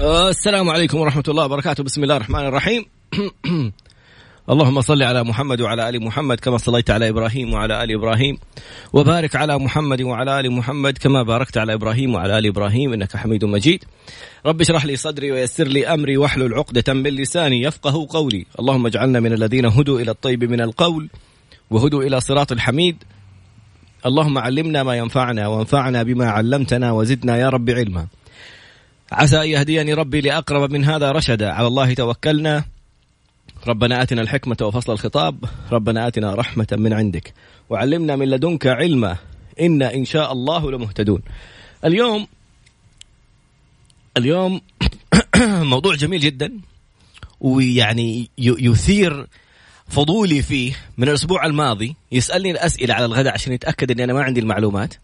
السلام عليكم ورحمة الله وبركاته بسم الله الرحمن الرحيم اللهم صل على محمد وعلى آل محمد كما صليت على إبراهيم وعلى آل إبراهيم وبارك على محمد وعلى آل محمد كما باركت على إبراهيم وعلى آل إبراهيم إنك حميد مجيد. رب اشرح لي صدري ويسر لي أمري واحلل عقدة من لساني يفقه قولي، اللهم اجعلنا من الذين هدوا إلى الطيب من القول وهدوا إلى صراط الحميد. اللهم علمنا ما ينفعنا وانفعنا بما علمتنا وزدنا يا رب علما. عسى أن يهديني ربي لأقرب من هذا رشدا، على الله توكلنا. ربنا آتنا الحكمة وفصل الخطاب. ربنا آتنا رحمة من عندك. وعلمنا من لدنك علما. إنا إن شاء الله لمهتدون. اليوم اليوم موضوع جميل جدا. ويعني يثير فضولي فيه. من الأسبوع الماضي يسألني الأسئلة على الغداء عشان يتأكد أني أنا ما عندي المعلومات.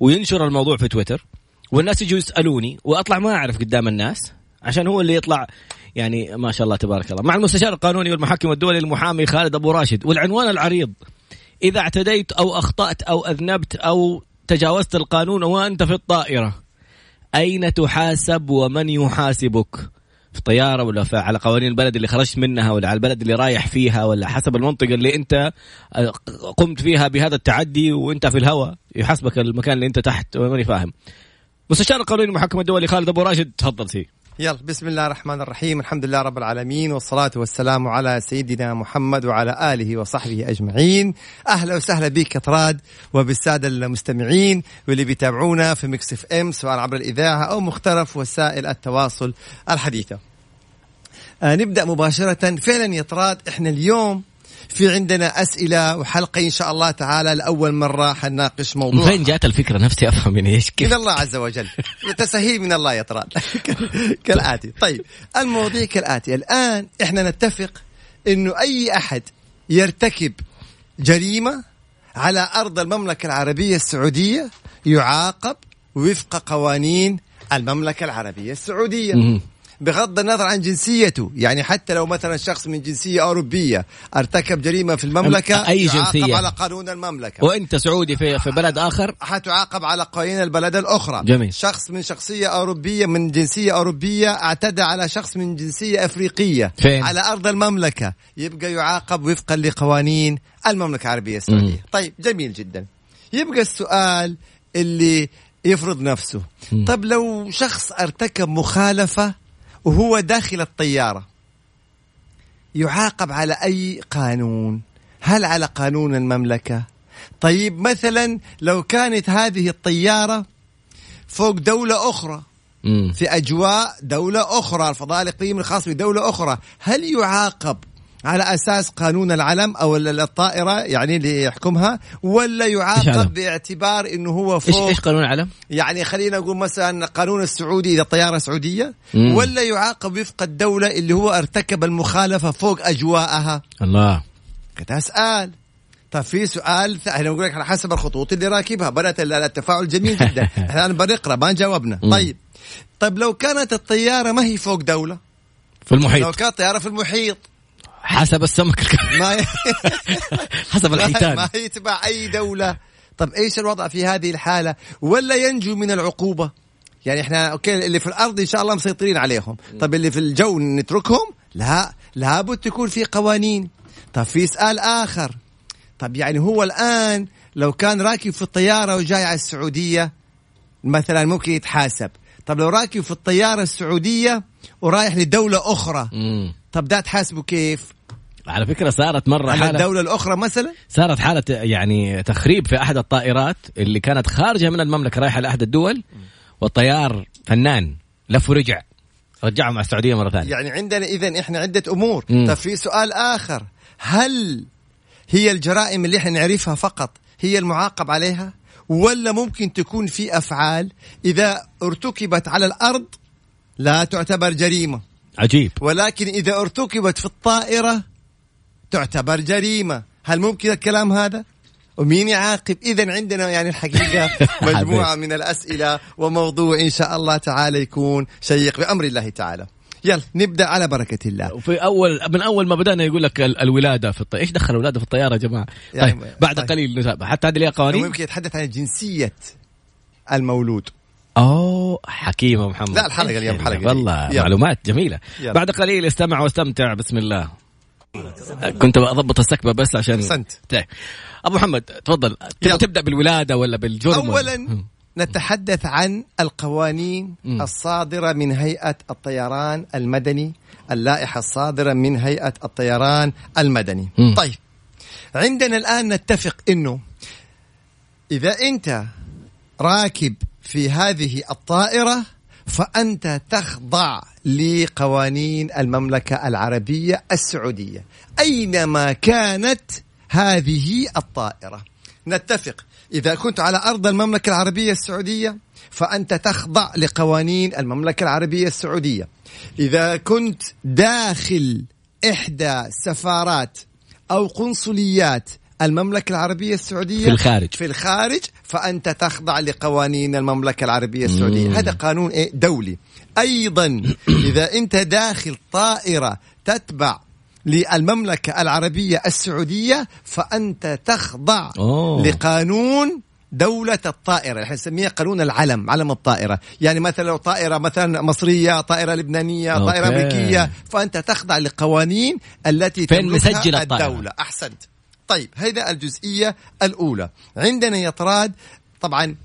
وينشر الموضوع في تويتر. والناس يجوا يسألوني وأطلع ما أعرف قدام الناس عشان هو اللي يطلع يعني ما شاء الله تبارك الله. مع المستشار القانوني والمحكم الدولي المحامي خالد أبو راشد والعنوان العريض. إذا اعتديت أو أخطأت أو أذنبت أو تجاوزت القانون وأنت في الطائرة أين تحاسب ومن يحاسبك؟ في طيارة ولا في على قوانين البلد اللي خرجت منها ولا على البلد اللي رايح فيها ولا حسب المنطقة اللي أنت قمت فيها بهذا التعدي وأنت في الهواء يحاسبك المكان اللي أنت تحت منت فاهم. مستشار القانوني المحكم الدولي خالد أبو راشد تفضل سيدي. يلا بسم الله الرحمن الرحيم. الحمد لله رب العالمين والصلاة والسلام على سيدنا محمد وعلى آله وصحبه أجمعين. أهلا وسهلا بك كطراد وبالسادة المستمعين واللي بيتابعونا في Mix FM سواء عبر الإذاعة أو مختلف وسائل التواصل الحديثة. آه نبدأ مباشرة. فعلا يا طراد إحنا اليوم في عندنا أسئلة وحلقة إن شاء الله تعالى لأول مرة حنناقش موضوع. فين جات الفكرة؟ نفسي أفهم من إيش كيف؟ من الله عز وجل. تسهيل من الله يا طراد كالآتي. طيب المواضيع كالآتي. الآن إحنا نتفق إنه أي أحد يرتكب جريمة على أرض المملكة العربية السعودية يعاقب وفق قوانين المملكة العربية السعودية. بغض النظر عن جنسيته. يعني حتى لو مثلا شخص من جنسية أوروبية ارتكب جريمة في المملكة أي جنسية؟ على قانون المملكة. وأنت سعودي في, في بلد آخر؟ حتعاقب على قوانين البلد الأخرى. جميل. شخص من شخصية أوروبية من جنسية أوروبية اعتدى على شخص من جنسية أفريقية. فين؟ على أرض المملكة. يبقى يعاقب وفقا لقوانين المملكة العربية السعودية. طيب جميل جدا. يبقى السؤال اللي يفرض نفسه. طب لو شخص ارتكب مخالفة وهو داخل الطيارة. يعاقب على أي قانون؟ هل على قانون المملكة؟ طيب مثلا لو كانت هذه الطيارة فوق دولة أخرى في أجواء دولة أخرى الفضاء الإقليمي الخاص بدولة أخرى هل يعاقب على أساس قانون العلم أو الطائرة يعني اللي يحكمها ولا يعاقب باعتبار إنه هو فوق إيش إيش قانون العلم؟ يعني خلينا نقول مثلا قانون السعودي إذا طياره سعودية مم. ولا يعاقب وفق الدولة اللي هو ارتكب المخالفة فوق أجواءها. الله. كنت أسأل. طيب في سؤال إحنا نقول لك على حسب الخطوط اللي راكبها. بدأت التفاعل جميل جدا. إحنا بنقرأ ما جاوبنا. طيب. طيب لو كانت الطيارة ما هي فوق دولة؟ في المحيط. لو كانت طياره في المحيط. حسب السمك. ما ي... حسب الحيتان. ما يتبع أي دولة. طب إيش الوضع في هذه الحالة؟ ولا ينجو من العقوبة؟ يعني إحنا أوكي اللي في الأرض إن شاء الله مسيطرين عليهم. طب اللي في الجو نتركهم؟ لا لابد تكون في قوانين. طب في سؤال آخر. طب يعني هو الآن لو كان راكب في الطيارة وجاي على السعودية مثلا ممكن يتحاسب. طب لو راكب في الطيارة السعودية ورايح لدولة أخرى مم. طب ده تحاسبه كيف؟ على فكرة صارت مرة على حالة الدولة الأخرى مثلا؟ صارت حالة يعني تخريب في أحد الطائرات اللي كانت خارجة من المملكة رايحة لأحد الدول والطيار فنان لف ورجع. رجعهم على السعودية مرة ثانية. يعني عندنا اذا إحنا عدة أمور. طيب في سؤال آخر. هل هي الجرائم اللي إحنا نعرفها فقط هي المعاقب عليها؟ ولا ممكن تكون في أفعال إذا ارتكبت على الأرض لا تعتبر جريمة؟ عجيب. ولكن إذا ارتكبت في الطائرة تعتبر جريمة. هل ممكن الكلام هذا؟ ومين يعاقب؟ اذا عندنا يعني الحقيقة مجموعة من الأسئلة وموضوع إن شاء الله تعالى يكون شيق بأمر الله تعالى. يلا نبدأ على بركة الله. وفي اول من أول ما بدأنا يقول لك الولادة في الطياره إيش دخل الولادة في الطيارة يا جماعة؟ يعني طيب بعد طيب. قليل حتى هذه لها قوانين ممكن يتحدث عن جنسية المولود. أوه حكيمة محمد لا، الحلقة اليوم حلقة والله يلا. معلومات جميلة يلا. بعد قليل استمع واستمتع بسم الله كنت اضبط السكبة بس عشان أحسنت. طيب. أبو محمد تفضل يلا. تبدأ بالولادة ولا بالجرم اولا نتحدث عن القوانين مم. الصادرة من هيئة الطيران المدني اللائحة الصادرة من هيئة الطيران المدني مم. طيب عندنا الآن نتفق إنه إذا أنت راكب في هذه الطائرة فأنت تخضع لقوانين المملكة العربية السعودية. أينما كانت هذه الطائرة. نتفق إذا كنت على أرض المملكة العربية السعودية فأنت تخضع لقوانين المملكة العربية السعودية. إذا كنت داخل إحدى سفارات أو قنصليات المملكة العربية السعودية في الخارج. في الخارج فأنت تخضع لقوانين المملكة العربية السعودية هذا قانون إيه؟ دولي أيضا إذا أنت داخل طائرة تتبع للمملكة العربية السعودية فأنت تخضع أوه. لقانون دولة الطائرة إحنا نسميها قانون العلم علم الطائرة يعني مثلا لو طائرة مثلا مصرية طائرة لبنانية طائرة أوكي. أمريكية فأنت تخضع لقوانين التي فين مسجل الطائرة؟ الدولة أحسنت طيب هذا الجزئية الأولى. عندنا يا طراد طبعا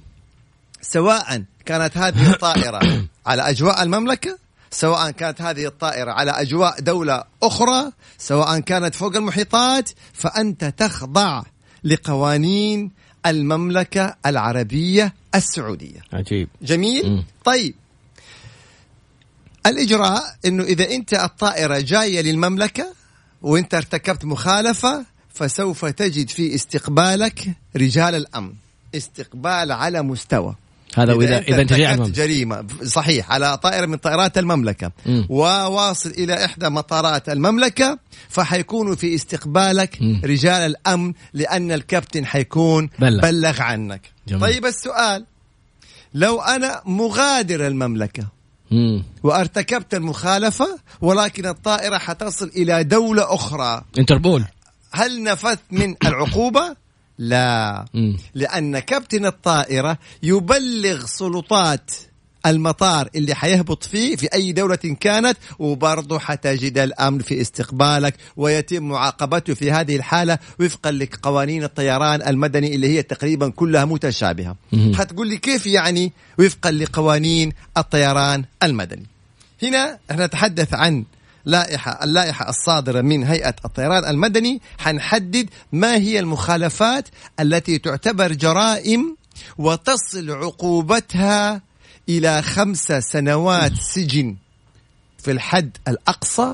سواء كانت هذه الطائرة على أجواء المملكة سواء كانت هذه الطائرة على أجواء دولة أخرى سواء كانت فوق المحيطات فأنت تخضع لقوانين المملكة العربية السعودية. عجيب. جميل؟ مم. طيب. الإجراء أنه إذا أنت الطائرة جاية للمملكة وأنت ارتكبت مخالفة فسوف تجد في استقبالك رجال الأمن استقبال على مستوى هذا واذا إذا أنت على المملكة. جريمة صحيح على طائرة من طائرات المملكة مم. وواصل إلى إحدى مطارات المملكة فحيكونوا في استقبالك مم. رجال الأمن لأن الكابتن حيكون بلغ. بلغ عنك جميل. طيب السؤال لو أنا مغادر المملكة مم. وارتكبت المخالفة ولكن الطائرة حتصل إلى دولة أخرى انتربول هل نفذت من العقوبة؟ لا. لأن كابتن الطائرة يبلغ سلطات المطار اللي حيهبط فيه في أي دولة كانت وبرضه حتجد الأمن في استقبالك ويتم معاقبته في هذه الحالة وفقا لقوانين الطيران المدني اللي هي تقريبا كلها متشابهة. حتقول لي كيف يعني وفقا لقوانين الطيران المدني هنا إحنا نتحدث عن لائحة اللائحة الصادرة من هيئة الطيران المدني حنحدد ما هي المخالفات التي تعتبر جرائم وتصل عقوبتها إلى خمس سنوات سجن. في الحد الأقصى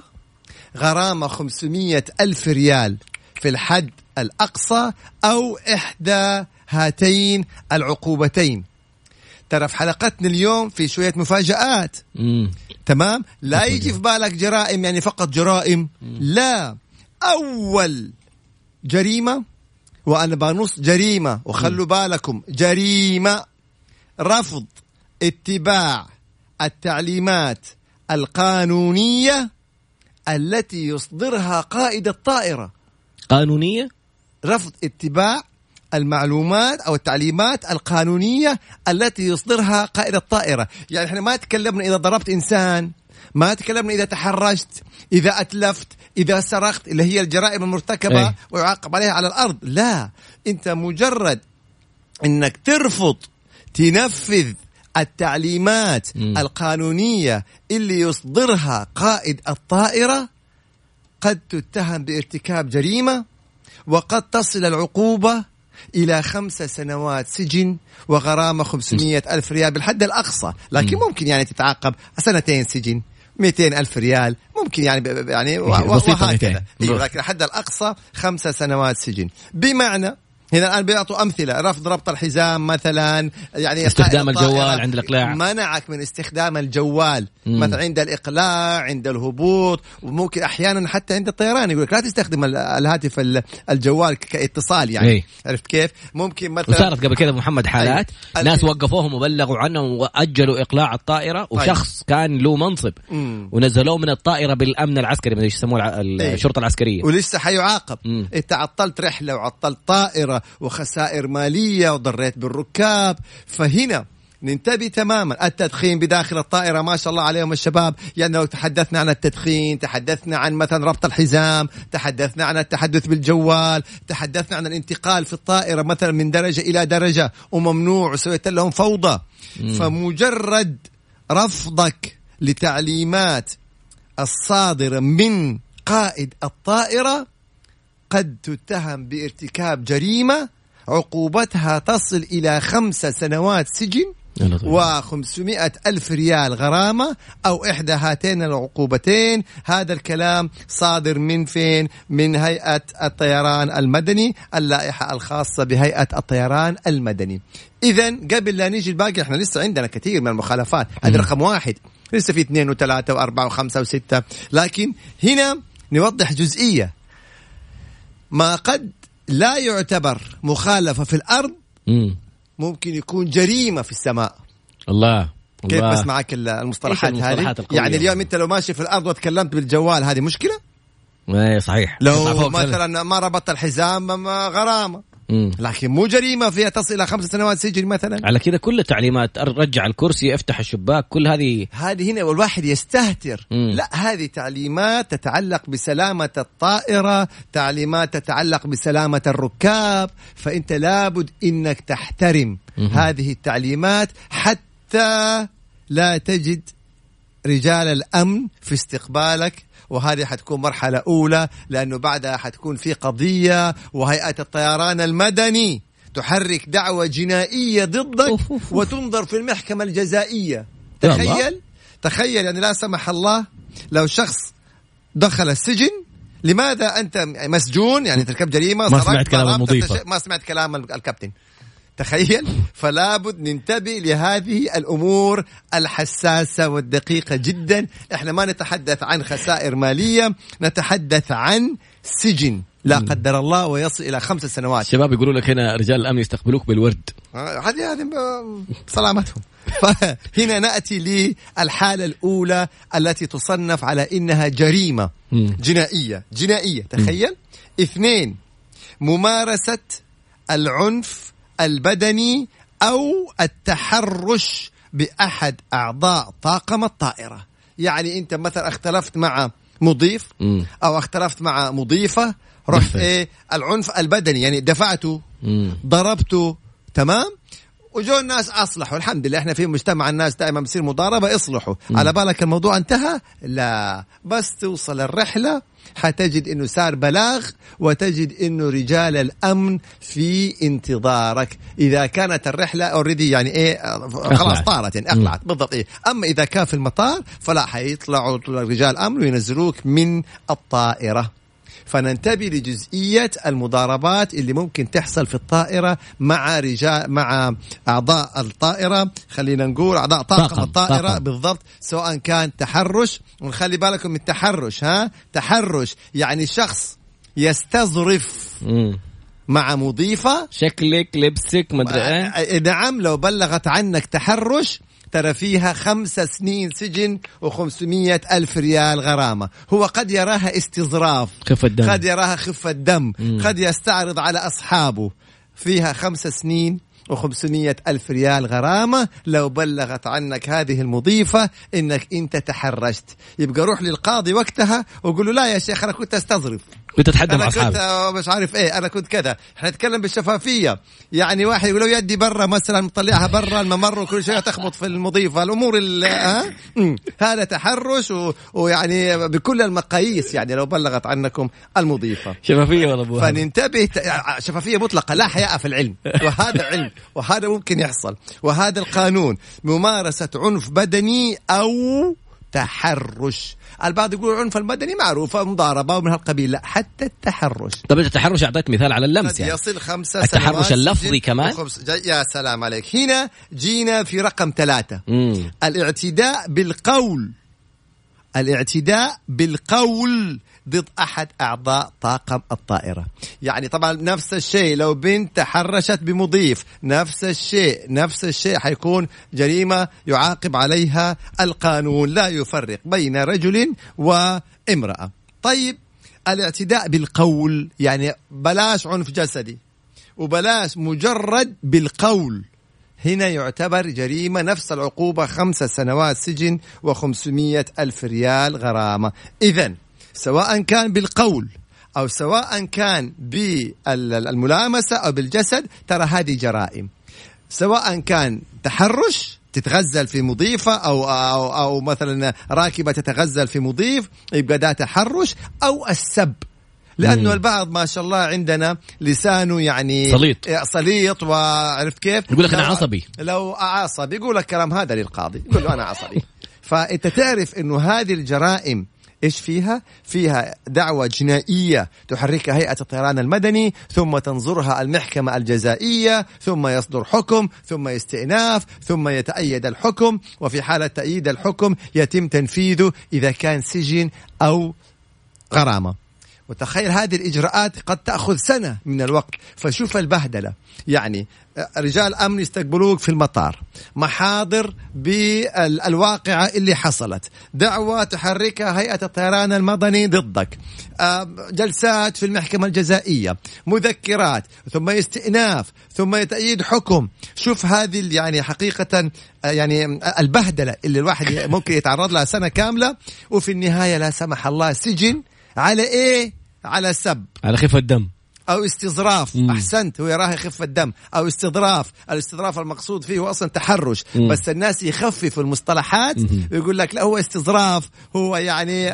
غرامة 500 ألف ريال. في الحد الأقصى أو إحدى هاتين العقوبتين. ترى في حلقتنا اليوم في شوية مفاجآت. مم. تمام؟ لا يجي في بالك جرائم يعني فقط جرائم. لا. أول جريمة وأنا بنص جريمة وخلوا بالكم جريمة رفض اتباع التعليمات القانونية التي يصدرها قائد الطائرة. قانونية؟ رفض اتباع المعلومات أو التعليمات القانونية التي يصدرها قائد الطائرة، يعني إحنا ما تكلمنا إذا ضربت إنسان، ما تكلمنا إذا تحرشت، إذا أتلفت، إذا سرقت اللي هي الجرائم المرتكبة أي. ويعاقب عليها على الأرض، لا، أنت مجرد إنك ترفض تنفذ التعليمات مم. القانونية اللي يصدرها قائد الطائرة قد تتهم بارتكاب جريمة وقد تصل العقوبة إلى خمس سنوات سجن وغرامة 500 ألف ريال بالحد الأقصى. لكن ممكن يعني تتعاقب سنتين سجن 200 ألف ريال. ممكن يعني يعني و- و- بسيطة 200. وهكذا أيوة لكن الحد الأقصى خمس سنوات سجن. بمعنى هنا الآن بيعطوا أمثلة رفض ربط الحزام مثلا يعني استخدام الجوال عند الإقلاع. منعك من استخدام الجوال مم. مثلا عند الإقلاع عند الهبوط وممكن أحيانا حتى عند الطيران يقول لك لا تستخدم ال- الهاتف ال- الجوال كاتصال يعني إيه. عرفت كيف ممكن مثلا وصارت قبل كده محمد حالات أي. ناس. وقفوهم وبلغوا عنهم وأجلوا إقلاع الطائرة وشخص كان له منصب مم. ونزلوه من الطائرة بالأمن العسكري ما إيش يسموه إيه. الشرطة العسكرية ولسه حيعاقب مم. انت عطلت رحلة وعطلت طائرة وخسائر مالية وضريت بالركاب. فهنا ننتبه تماما. التدخين بداخل الطائرة ما شاء الله عليهم الشباب. يعني لو تحدثنا عن التدخين تحدثنا عن مثلا ربط الحزام تحدثنا عن التحدث بالجوال تحدثنا عن الانتقال في الطائرة مثلا من درجة إلى درجة وممنوع وسويت لهم فوضى. فمجرد رفضك لتعليمات الصادرة من قائد الطائرة قد تتهم بارتكاب جريمة عقوبتها تصل إلى خمس سنوات سجن و500 ألف ريال غرامة أو إحدى هاتين العقوبتين. هذا الكلام صادر من فين؟ من هيئة الطيران المدني اللائحة الخاصة بهيئة الطيران المدني. إذا قبل لا نيجي الباقي إحنا لسه عندنا كثير من المخالفات. هذا رقم واحد. لسه في اثنين وثلاثة وأربعة وخمسة وستة. لكن هنا نوضح جزئية. ما قد لا يعتبر مخالفة في الأرض مم. ممكن يكون جريمة في السماء الله كيف الله. بس معك ال- المصطلحات هذه المصطلحات القوية؟ يعني اليوم أنت لو ماشي في الأرض وتكلمت بالجوال هذه مشكلة إيه صحيح لو مثلا ما ربطت الحزام ما غرامة مم. لكن مو جريمة فيها تصل إلى خمس سنوات سجن مثلا على كذا كل التعليمات رجع الكرسي افتح الشباك كل هذه هذه هنا والواحد يستهتر مم. لا هذه تعليمات تتعلق بسلامة الطائرة تعليمات تتعلق بسلامة الركاب فأنت لابد أنك تحترم مهم. هذه التعليمات حتى لا تجد رجال الأمن في استقبالك وهذه حتكون مرحلة أولى لأنه بعدها حتكون في قضية وهيئة الطيران المدني تحرك دعوة جنائية ضدك أوف، أوف، أوف. وتنظر في المحكمة الجزائية. تخيل تخيل يعني لا سمح الله لو شخص دخل السجن لماذا أنت مسجون يعني تركب جريمة ما سمعت كلام المضيفة. ما سمعت كلام ال- الكابتن تخيل. فلا بد ننتبه لهذه الأمور الحساسة والدقيقة جدا. إحنا ما نتحدث عن خسائر مالية نتحدث عن سجن. لا قدر الله ويصل إلى خمس سنوات. الشباب يقولوا لك هنا رجال الأمن يستقبلوك بالورد. آه، هذه هذه سلامتهم. فهنا نأتي للحالة الأولى التي تصنف على إنها جريمة. جنائية. جنائية تخيل. اثنين ممارسة العنف البدني أو التحرش بأحد أعضاء طاقم الطائرة. يعني أنت مثلا اختلفت مع مضيف. أو اختلفت مع مضيفة رحت. إيه؟ العنف البدني يعني دفعته. ضربته تمام؟ وجو الناس أصلحوا الحمد لله إحنا في مجتمع الناس دائما بصير مضاربة اصلحوا. على بالك الموضوع انتهى؟ لا. بس توصل الرحلة حتجد إنه صار بلاغ وتجد إنه رجال الأمن في انتظارك إذا كانت الرحلة اوريدي يعني إيه خلاص. طارت يعني اقلعت بالضبط إيه. أما إذا كان في المطار فلا حيطلعوا رجال أمن وينزلوك من الطائرة فننتبه لجزئية المضاربات اللي ممكن تحصل في الطائرة مع رجال مع أعضاء الطائرة. خلينا نقول أعضاء طاقم, طاقم، الطائرة طاقم. بالضبط سواء كان تحرش. ونخلي بالكم من التحرش ها؟ تحرش يعني شخص يستظرف مم. مع مضيفة. شكلك لبسك مدري إيه. نعم لو بلغت عنك تحرش ترى فيها خمس سنين سجن وخمسمية ألف ريال غرامة. هو قد يراها استظراف. خفة دم قد يراها خفة دم مم. قد يستعرض على أصحابه. فيها خمس سنين وخمسمية ألف ريال غرامة. لو بلغت عنك هذه المضيفة إنك أنت تحرشت يبقى روح للقاضي وقتها وقول له لا يا شيخ أنا كنت أستظرف. كنت اتحدى مع أنا كنت اصحابي آه، مش عارف إيه أنا كنت كذا. إحنا نتكلم بالشفافية. يعني واحد يقول له يدي برا مثلا مطلعها برا الممر وكل شوية تخبط في المضيفة. الأمور ال- ها. هذا تحرش و... ويعني بكل المقاييس يعني لو بلغت عنكم المضيفة. شفافية والله أبو. فننتبه شفافية مطلقة. لا حياء في العلم. وهذا علم. وهذا ممكن يحصل. وهذا القانون. ممارسة عنف بدني أو تحرش البعض يقول العنف المدني معروفه مضاربة ومن هالقبيل. لا حتى التحرش. طب انت التحرش اعطيت مثال على اللمس يعني. يصل خمسة التحرش اللفظي كمان؟ يا سلام عليك. هنا جينا في رقم ثلاثة. مم. الاعتداء بالقول. الاعتداء بالقول ضد أحد أعضاء طاقم الطائرة. يعني طبعا نفس الشيء لو بنت تحرشت بمضيف نفس الشيء نفس الشيء حيكون جريمة يعاقب عليها القانون لا يفرق بين رجل وامرأة. طيب الاعتداء بالقول يعني بلاش عنف جسدي وبلاش مجرد بالقول. هنا يعتبر جريمة نفس العقوبة خمسة سنوات سجن وخمسمية ألف ريال غرامة. إذا سواء كان بالقول أو سواء كان بالملامسة أو بالجسد ترى هذه جرائم. سواء كان تحرش تتغزل في مضيفة أو, أو, أو مثلا راكبة تتغزل في مضيف يبقى ده تحرش أو السب. لأنه مم. البعض ما شاء الله عندنا لسانه يعني سليط سليط وعرفت كيف؟ يقول لك أنا عصبي لو عصبي يقول لك كلام هذا للقاضي يقول له أنا عصبي فأنت تعرف إنه هذه الجرائم إيش فيها؟ فيها دعوة جنائية تحركها هيئة الطيران المدني ثم تنظرها المحكمة الجزائية ثم يصدر حكم ثم استئناف ثم يتأيد الحكم وفي حالة تأييد الحكم يتم تنفيذه إذا كان سجن أو غرامة وتخيل هذه الإجراءات قد تأخذ سنة من الوقت. فشوف البهدلة. يعني رجال أمن يستقبلوك في المطار. محاضر بالواقعة اللي حصلت. دعوة تحركها هيئة الطيران المدني ضدك. جلسات في المحكمة الجزائية. مذكرات. ثم استئناف. ثم يتأييد حكم. شوف هذه يعني حقيقة يعني البهدلة اللي الواحد ممكن يتعرض لها سنة كاملة. وفي النهاية لا سمح الله سجن على إيه؟ على سب. على خفة الدم. أو استظراف. مم. أحسنت. هو يراها خفة دم أو استظراف. الاستظراف المقصود فيه هو أصلا تحرش. مم. بس الناس يخففوا المصطلحات ويقول لك لا هو استظراف. هو يعني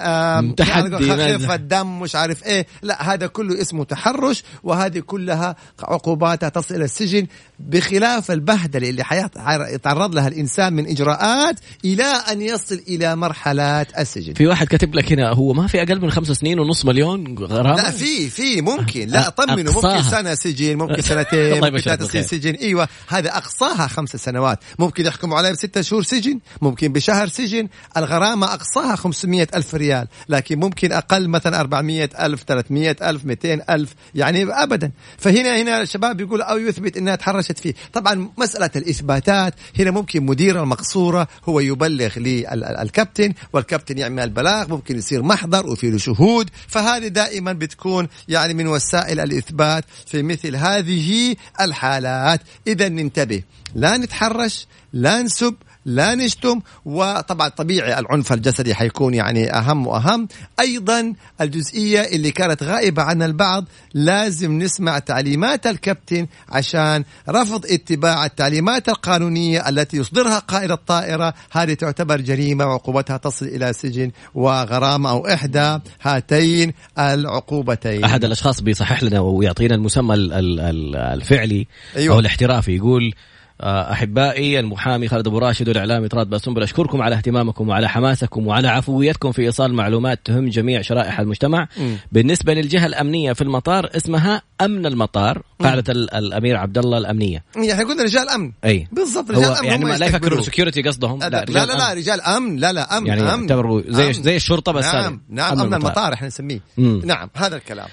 تحدي خفه دم مش عارف إيه. لا هذا كله اسمه تحرش وهذه كلها عقوباتها تصل إلى السجن. بخلاف البهدلة اللي حيتعرض لها الإنسان من إجراءات إلى أن يصل إلى مرحلات السجن. في واحد كاتب لك هنا هو ما في أقل من خمس سنين ونص مليون؟ غرامة. لا في في ممكن. لا طمنوا ممكن سنة سجن ممكن سنتين ممكن ثلاث سنين سجن. أيوه هذا أقصاها خمس سنوات. ممكن يحكموا عليه بستة شهور سجن ممكن بشهر سجن. الغرامة أقصاها 500 ألف ريال لكن ممكن أقل مثلا 400 ألف 300 ألف 200 ألف يعني ابدا. فهنا هنا الشباب بيقول أو يثبت إنها تحرشت فيه. طبعا مسألة الإثباتات هنا ممكن مدير المقصورة هو يبلغ للكابتن والكابتن يعمل البلاغ ممكن يصير محضر وفي له شهود. فهذه دائما بتكون يعني من وسائل الإثبات في مثل هذه الحالات. إذا ننتبه. لا نتحرش لا نسب لا نشتم وطبعا طبيعي العنف الجسدي حيكون يعني أهم وأهم. أيضا الجزئية اللي كانت غائبة عن البعض لازم نسمع تعليمات الكابتن عشان رفض اتباع التعليمات القانونية التي يصدرها قائد الطائرة. هذه تعتبر جريمة وعقوبتها تصل إلى سجن وغرامة أو إحدى هاتين العقوبتين. أحد الأشخاص بيصحح لنا ويعطينا المسمى الفعلي أيوة. أو الاحترافي يقول أحبائي المحامي خالد أبو راشد والاعلامي طراد باسنبل اشكركم على اهتمامكم وعلى حماسكم وعلى عفويتكم في إيصال معلومات تهم جميع شرائح المجتمع. م. بالنسبة للجهة الأمنية في المطار اسمها أمن المطار قاعدة الأمير عبد الله الأمنية. يعني قلنا رجال أمن. أي. بالضبط رجال أمن يعني ما لا يفكروا security قصدهم. لا لا لا, لا, لا رجال أمن لا لا أمن يعني أمن. يعتبروا زي أمن. زي الشرطة بس نعم نعم أمن, أمن المطار, المطار إحنا نسميه. نعم هذا الكلام.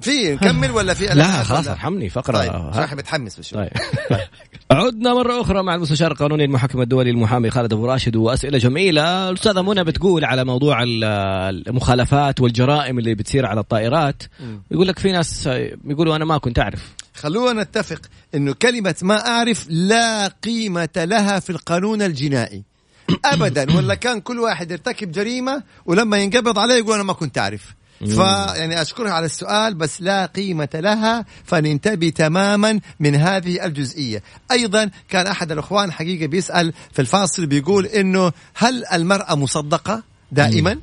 في نكمل ولا في لا خلاص ارحمني فقرة. طيب صراحة متحمس بشوي. طيب. عدنا مرة أخرى مع المستشار القانوني المحكم الدولي المحامي خالد أبو راشد وأسئلة جميلة. الأستاذة منى بتقول على موضوع المخالفات والجرائم اللي بتصير على الطائرات. يقول لك في ناس يقولوا أنا ما كنت أعرف. خلونا نتفق إنه كلمة ما أعرف لا قيمة لها في القانون الجنائي. ابدا ولا كان كل واحد يرتكب جريمة ولما ينقبض عليه يقول أنا ما كنت أعرف. فيعني اشكرها على السؤال بس لا قيمة لها فننتبه تماما من هذه الجزئية. أيضا كان أحد الإخوان حقيقة بيسأل في الفاصل بيقول إنه هل المرأة مصدقة دائما؟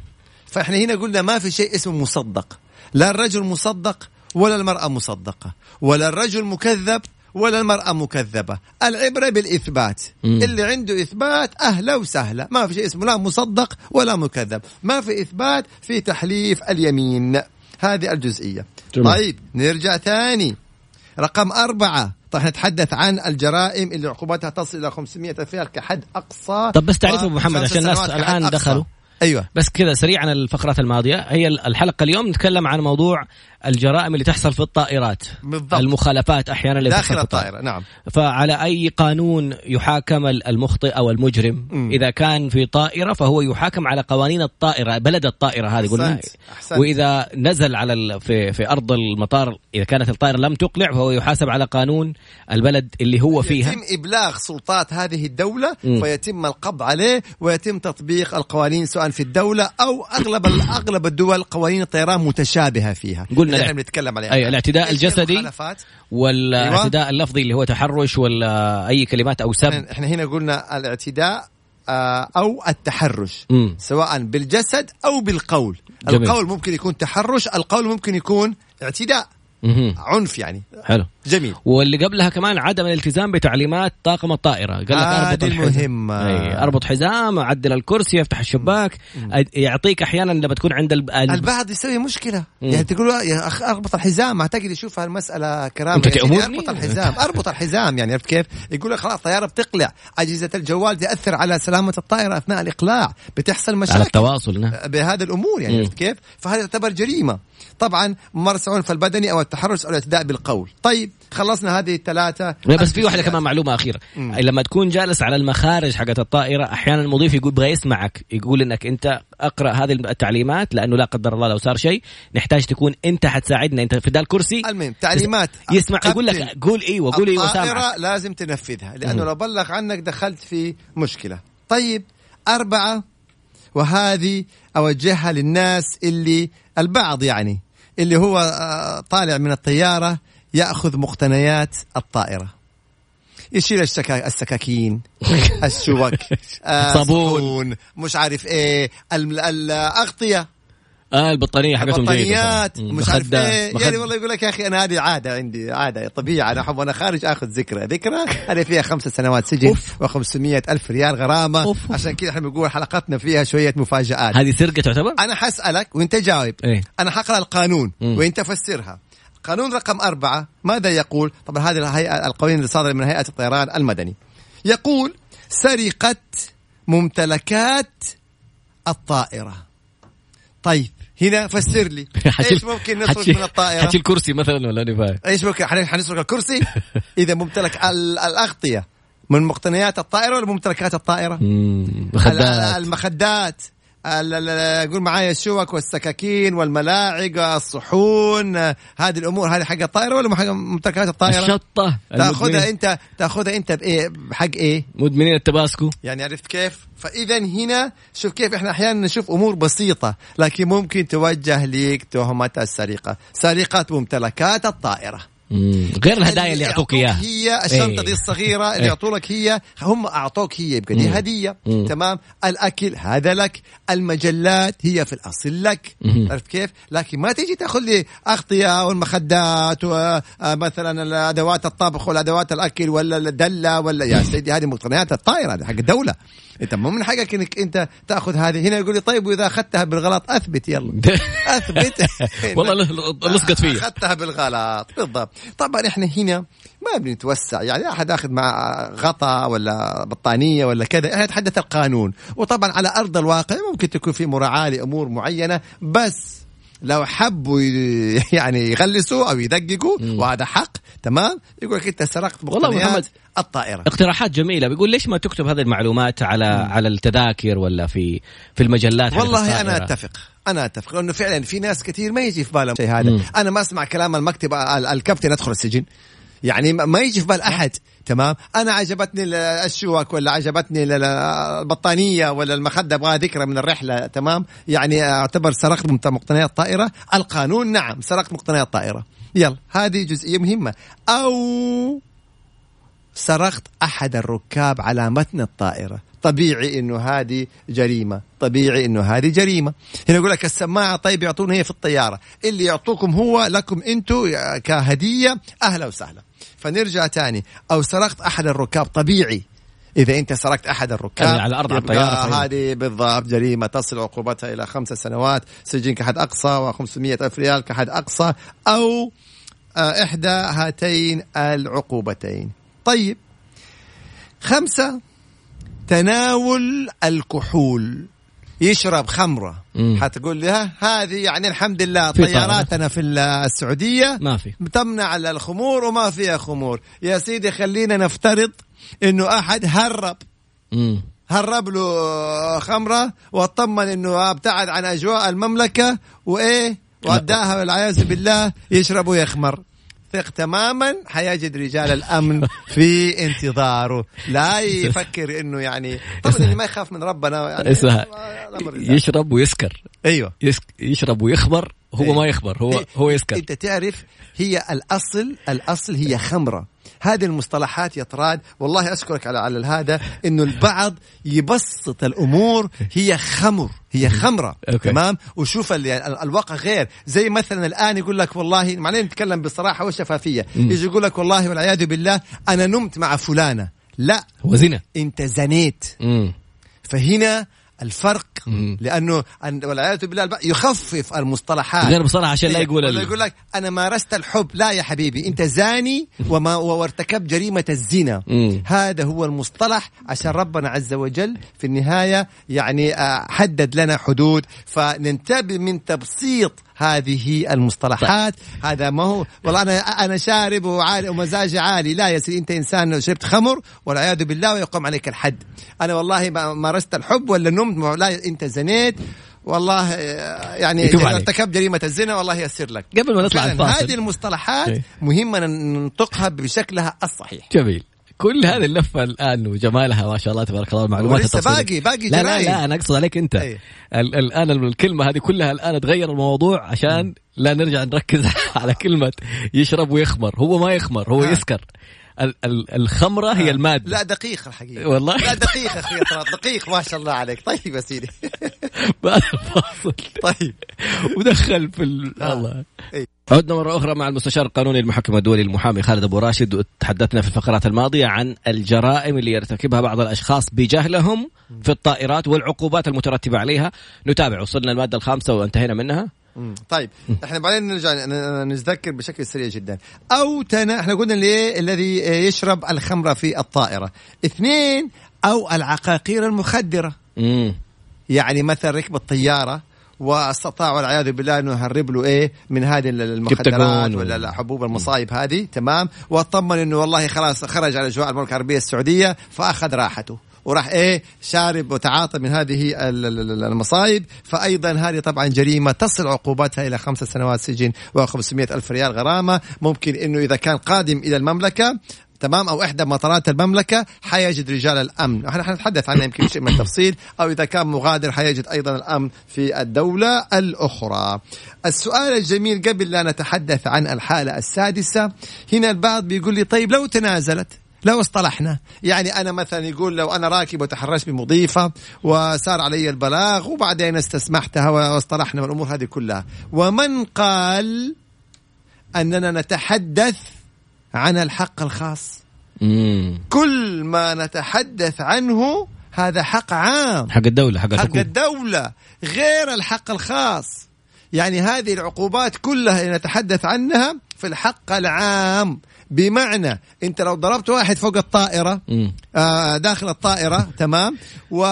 فإحنا هنا قلنا ما في شيء اسمه مصدق. لا الرجل مصدق ولا المرأة مصدقة ولا الرجل مكذب ولا المرأة مكذبة. العبرة بالإثبات. مم. اللي عنده إثبات أهلا وسهلا. ما في شيء اسمه لا مصدق ولا مكذب. ما في إثبات في تحليف اليمين. هذه الجزئية. جميل. طيب نرجع ثاني. رقم أربعة. طيب نتحدث عن الجرائم اللي عقوبتها تصل إلى 500 ألف ريال كحد أقصى. طب بس تعرف أبو محمد عشان الناس الآن. دخلوا. أيوه. بس كذا سريعا الفقرات الماضية. هي الحلقة اليوم نتكلم عن موضوع الجرائم اللي تحصل في الطائرات. بالضبط. المخالفات أحيانا اللي تحصل داخل الطائرة. نعم. فعلى أي قانون يحاكم المخطئ أو المجرم؟ مم. إذا كان في طائرة فهو يحاكم على قوانين الطائرة بلد الطائرة هذه قلنا. وإذا نزل على ال... في في أرض المطار إذا كانت الطائرة لم تقلع فهو يحاسب على قانون البلد اللي هو فيها. يتم إبلاغ سلطات هذه الدولة مم. فيتم القبض عليه ويتم تطبيق القوانين سواء في الدولة أو أغلب أغلب الدول قوانين الطيران متشابهة فيها. قلنا. إحنا بنتكلم عليها أي، الاعتداء الجسدي؟ والاعتداء اللفظي اللي هو تحرش ولا أي كلمات أو سب إحنا هنا قلنا الاعتداء آه، أو التحرش مم. سواء بالجسد أو بالقول جميل. القول ممكن يكون تحرش القول ممكن يكون اعتداء مهم. عنف يعني حلو جميل واللي قبلها كمان عدم الالتزام بتعليمات طاقم الطائرة قال لك هذه أربط الحزام. أي، أربط حزام عدل الكرسي أفتح الشباك يعطيك أحيانا لما تكون عند الب... الب... البعض يسوي مشكلة مم. يعني تقول يا أخ أربط الحزام أعتقد يشوف يا سيدي تأمرني؟ أربط الحزام أربط الحزام يعني عرفت كيف يقول لك خلاص الطيارة بتقلع أجهزة الجوال تأثر على سلامة الطائرة أثناء الإقلاع بتحصل على مشاكل التواصل نعم. بهذه الأمور يعني. عرفت كيف؟ فهذا يعتبر جريمة. طبعا ممارسه عنف البدني أو التحرش أو الاعتداء بالقول. طيب خلصنا هذه الثلاثة. لا بس في واحدة. كمان معلومة أخيرة. مم. لما تكون جالس على المخارج حقت الطائرة أحيانا المضيف يقول يبغى يسمعك. يقول إنك أنت أقرأ هذه التعليمات لأنه لا قدر الله لو صار شيء. نحتاج تكون أنت حتساعدنا. أنت في الكرسي المهم تعليمات. يسمع يقول لك قول أيوه قول أيوه سامعك لازم تنفذها لأنه مم. لو بلغ عنك دخلت في مشكلة. طيب أربعة وهذه أوجهها للناس اللي البعض يعني اللي هو آه، طالع من الطيارة يأخذ مقتنيات الطائرة يشيل الشكا... السكاكين الشوك آه، صابون. صابون مش عارف إيه ال- الأغطية آه البطانية حقتهم جيدة بطانيات مم. مش عارف إيه مخدة. يعني والله يقول لك يا أخي أنا هذه عادة عندي عادة طبيعة أنا أحب وأنا خارج آخذ ذكرى ذكرى هذه فيها خمس سنوات سجن و500 ألف ريال غرامة أوف. عشان كذا إحنا بنقول حلقتنا فيها شوية مفاجآت هذه سرقة تعتبر؟ أنا حسألك وأنت جاوب إيه. أنا حقرأ القانون. وأنت فسرها قانون رقم أربعة ماذا يقول؟ طبعا هذه الهيئة القوانين اللي صادرة من هيئة الطيران المدني. يقول سرقة ممتلكات الطائرة. طيب هنا فسر لي. إيش ممكن نسرق من الطائرة؟ حتشيل كرسي مثلا ولا نفاية إيش ممكن؟ حن- حنسرق الكرسي؟ إذا ممتلك ال- الأغطية من مقتنيات الطائرة ولا ممتلكات الطائرة؟ ال- مخدات. المخدات ال- ال- قول معايا الشوك والسكاكين والملاعق الصحون هذه الأمور هذه حق الطائرة ولا حق ممتلكات الطائرة؟ الشطة تأخذها أنت تأخذها أنت بإيه؟ بحق إيه؟ مدمنين التباسكو. يعني عرفت كيف؟ فاذا هنا شوف كيف إحنا أحيانا نشوف أمور بسيطة لكن ممكن توجه ليك تهمة السرقة. سرقه ممتلكات الطائرة. مم. غير الهدايا اللي يعطوك إياها هي الشنطة إيه. دي الصغيرة اللي إيه. يعطوا لك هي هم أعطوك هي يبقى دي. هدية مم. تمام الأكل هذا لك المجلات هي في الأصل لك. عرفت كيف لكن ما تيجي تاخذ لي أغطية والمخدات ومثلا الأدوات الطبخ والأدوات الأكل ولا الدلة ولا يا سيدي هذه مقتنيات الطائرة هذه حق الدولة انت مو من حقك انك انت تاخذ هذه. هنا يقول لي طيب وإذا أخذتها بالغلط أثبت. يلا. أثبت. والله لصقت فيا أخذتها بالغلط. بالضبط. طبعا إحنا هنا ما بنتوسع. يعني أحد آخذ مع غطا ولا بطانية ولا كذا. إحنا نتحدث القانون. وطبعا على أرض الواقع ممكن تكون في مراعاة لأمور معينة. بس لو حبوا يعني يغلسوا أو يدققوا. وهذا حق. تمام؟ يقول لك أنت سرقت والله محمد، الطائرة. اقتراحات جميلة. بيقول ليش ما تكتب هذه المعلومات على على التذاكر ولا في في المجلات والله أنا؟ أتفق أنا أتفق لأنه فعلا في ناس كثير ما يجي في بالهم شيء هذا. مم. أنا ما أسمع كلام المكتب ال- الكابتن ادخل السجن. يعني ما- يجي في بال أحد تمام؟ أنا عجبتني ال- الشوك ولا عجبتني ال- ال- البطانية ولا المخدة أبغى ذكرى من الرحلة تمام؟ يعني أعتبر سرقت مقتنيات طائرة. القانون نعم سرقت مقتنيات طائرة. يلا هذه جزئية مهمة. أو سرقت أحد الركاب على متن الطائرة. طبيعي إنه هذه جريمة. طبيعي إنه هذه جريمة. هنا يقول لك السماعة طيب يعطونا هي في الطيارة. اللي يعطوكم هو لكم أنتم كهدية أهلا وسهلا. فنرجع تاني. أو سرقت أحد الركاب. طبيعي. إذا أنت سرقت أحد الركاب يعني على الطيارة، طيب. هذه بالضبط جريمة. تصل عقوبتها إلى خمس سنوات. سجن كحد أقصى و500 ألف ريال كحد أقصى. أو إحدى هاتين العقوبتين. طيب. خمسة تناول الكحول. يشرب خمرة. مم. حتقول لها هذه يعني الحمد لله في طياراتنا في السعودية. ما في. تمنع الخمور وما فيها خمور. يا سيدي خلينا نفترض إنه أحد هرب. مم. هرب له خمرة واطمن إنه ابتعد عن أجواء المملكة وإيه؟ وأداها والعياذ بالله يشرب ويخمر. ثق تماما حيجد رجال الأمن في انتظاره. لا يفكر إنه يعني طبعا اللي ما يخاف من ربنا. يعني اسمها. يشرب ويسكر. أيوه. يشرب ويخبر هو إيه. ما يخبر هو إيه. هو يسكر. أنت تعرف هي الأصل الأصل هي خمرة. هذه المصطلحات يا طراد والله أشكرك على على هذا إنه البعض يبسط الأمور هي خمر هي خمرة أوكي. تمام؟ وشوف ال- ال- الواقع غير. زي مثلا الآن يقول لك والله معلين نتكلم بصراحه وشفافيه. يجي يقول لك والله والعياذ بالله أنا نمت مع فلانة. لا. هو زنا أنت زنيت. مم. فهنا الفرق مم. لأنه والعياذ بالله يخفف المصطلحات غير بصراحه عشان لا يقول ال... يقول لك أنا مارست الحب لا يا حبيبي أنت زاني وما وارتكبت جريمة الزنا مم. هذا هو المصطلح عشان ربنا عز وجل في النهاية يعني آه، حدد لنا حدود فننتبه من تبسيط هذه المصطلحات. هذا ما هو؟ والله أنا أنا شارب وعالي ومزاجي عالي. لا يا سيدي أنت إنسان شربت خمر والعياذ بالله ويقوم عليك الحد. أنا والله ما مارست الحب ولا نمت لا أنت زنيت. والله آه، يعني عليك. ارتكبت جريمة الزنا والله يسر لك. قبل ما نطلع الفاصل. هذه المصطلحات. مهمة ننطقها بشكلها الصحيح. جميل. كل هذه اللفة الآن وجمالها ما شاء الله تبارك الله المعلومات التفصيلية. باقي باقي لا لا. لا أنا أقصد عليك أنت. الآن الكلمة هذه كلها الآن تغير الموضوع عشان لا نرجع نركز على كلمة يشرب ويخمر. هو ما يخمر هو آه. يسكر. ال- ال- الخمرة هي المادة. لا دقيق الحقيقة. والله. لا دقيق أخي دقيق ما شاء الله عليك. طيب يا سيدي. بعد الفاصل طيب. ودخل في ال... آه. الله. إيه. عدنا مرة أخرى مع المستشار القانوني المحكم الدولي المحامي خالد أبو راشد. وتحدثنا في الفقرات الماضية عن الجرائم اللي يرتكبها بعض الأشخاص بجهلهم في الطائرات والعقوبات المترتبة عليها. نتابع وصلنا المادة الخامسة وانتهينا منها. طيب إحنا بعدين نرجع نتذكر بشكل سريع جدا. أو تنا إحنا قلنا اللي الذي يشرب الخمره في الطائرة. اثنين أو العقاقير المخدرة. مم. يعني مثلا ركب الطيارة واستطاع والعياذ بالله أنه يهرب له إيه من هذه المخدرات ولا الحبوب المصايب هذه. تمام. واطمن أنه والله خلاص خرج على اجواء المملكة العربية السعودية فأخذ راحته. وراح إيه شارب وتعاطى من هذه ال- ال- ال- المصايب. فايضا هذه طبعا جريمة تصل عقوبتها إلى خمسة سنوات سجن و500 ألف ريال غرامة. ممكن أنه إذا كان قادم إلى المملكة تمام؟ أو إحدى مطارات المملكة حيجد رجال الأمن. إحنا حنتحدث عنها يمكن شيء من التفصيل. أو إذا كان مغادر حيجد أيضا الأمن في الدولة الأخرى. السؤال الجميل قبل لا نتحدث عن الحالة السادسة هنا البعض بيقول لي طيب لو تنازلت لو اصطلحنا يعني أنا مثلا يقول لو أنا راكب وتحرشت بمضيفة وصار علي البلاغ وبعدين استسمحتها واصطلحنا والأمور هذه كلها. ومن قال أننا نتحدث عن الحق الخاص. مم. كل ما نتحدث عنه هذا حق عام. حق الدولة حق حق الحكومة. الدولة غير الحق الخاص. يعني هذه العقوبات كلها نتحدث عنها في الحق العام. بمعنى انت لو ضربت واحد فوق الطائرة مم. آه، داخل الطائرة تمام؟ و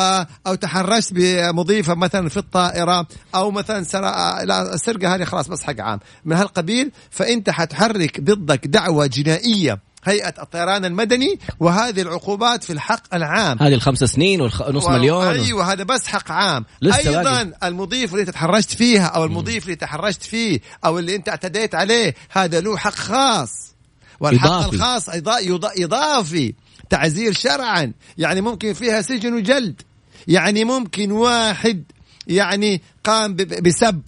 أو تحرشت بمضيفة مثلا في الطائرة أو مثلا سر... آه، لا السرقة هذه خلاص بس حق عام. من هالقبيل فأنت حتحرك ضدك دعوة جنائية هيئة الطيران المدني وهذه العقوبات في الحق العام. هذه الخمس سنين والنص و- مليون. أيوه هذا بس حق عام. أيضا باقي. المضيف اللي تحرشت فيها أو المضيف اللي تحرشت فيه أو اللي أنت اعتديت عليه هذا له حق خاص. والحق إضافي. الخاص إضا- يض- اضافي تعزير شرعا يعني ممكن فيها سجن وجلد يعني ممكن واحد يعني قام بسب.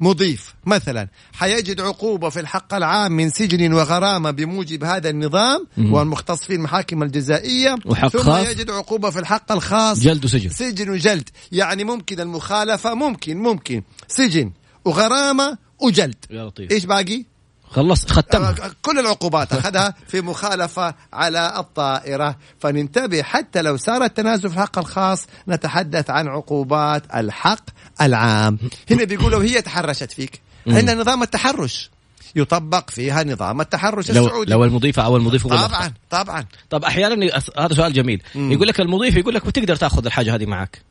مضيف مثلا حيجد عقوبة في الحق العام من سجن وغرامة بموجب هذا النظام. والمختص في المحاكم الجزائية وحق ثم خاص. يجد عقوبة في الحق الخاص جلد وسجن سجن وجلد يعني ممكن المخالفة ممكن ممكن سجن وغرامة وجلد يا لطيف إيش باقي؟ خلص ختمها آه، كل العقوبات. أخذها في مخالفة على الطائرة. فننتبه حتى لو صار التنازل في الحق الخاص نتحدث عن عقوبات الحق العام. هنا بيقولوا هي تحرشت فيك. عندنا نظام التحرش يطبق فيها نظام التحرش لو السعودي. لو المضيفة أو المضيف طبعا طبعا. طب أحيانا يأس- هذا سؤال جميل. مم. يقول لك المضيف يقول لك بتقدر تأخذ الحاجة هذه معك.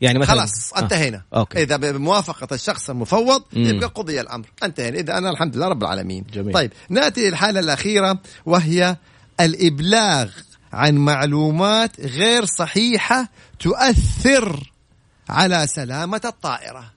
يعني مثلا خلاص انتهينا آه. أوكي. إذا بموافقة الشخص المفوض مم. يبقى قضي الأمر انتهينا إذا أنا الحمد لله رب العالمين جميل. طيب نأتي للحالة الأخيرة وهي الإبلاغ عن معلومات غير صحيحة تؤثر على سلامة الطائرة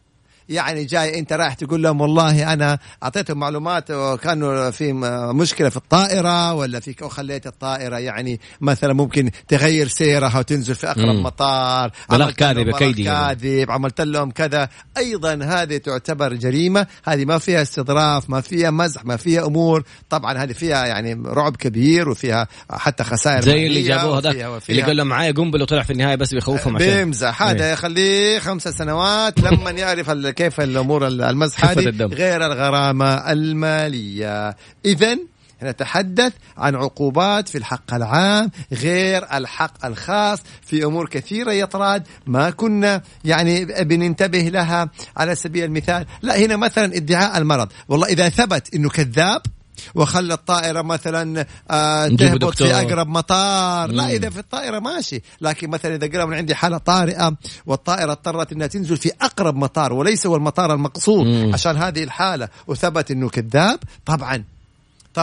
يعني جاي انت رايح تقول لهم والله أنا اعطيتهم معلومات وكانوا في مشكلة في الطائرة ولا في وخليت الطائرة يعني مثلا ممكن تغير سيرها وتنزل في أقرب مم. مطار بلاغ لهم كاذب، كيدي. كاذب عملت لهم كذا أيضا هذه تعتبر جريمة هذه ما فيها استظراف ما فيها مزح ما فيها أمور طبعا هذه فيها يعني رعب كبير وفيها حتى خسائر زي اللي جابوه هذاك وفيها- اللي قال له معايا قنبلة وطلع في النهاية بس بيخوفهم عشان بيمزح هذا إيه. يخليه خمس سنوات لما يعرف كيف الأمور المزح خفة هذه؟ الدم. غير الغرامة المالية. اذا نتحدث عن عقوبات في الحق العام غير الحق الخاص. في أمور كثيرة يا طراد ما كنا يعني بننتبه لها على سبيل المثال. لا هنا مثلا ادعاء المرض. والله إذا ثبت إنه كذاب وخلى الطائرة مثلا آه تهبط. في أقرب مطار لا. إذا في الطائرة ماشي لكن مثلا إذا قال من عندي حالة طارئة والطائرة اضطرت أنها تنزل في أقرب مطار وليس هو المطار المقصود مم. عشان هذه الحالة وثبت أنه كذاب طبعا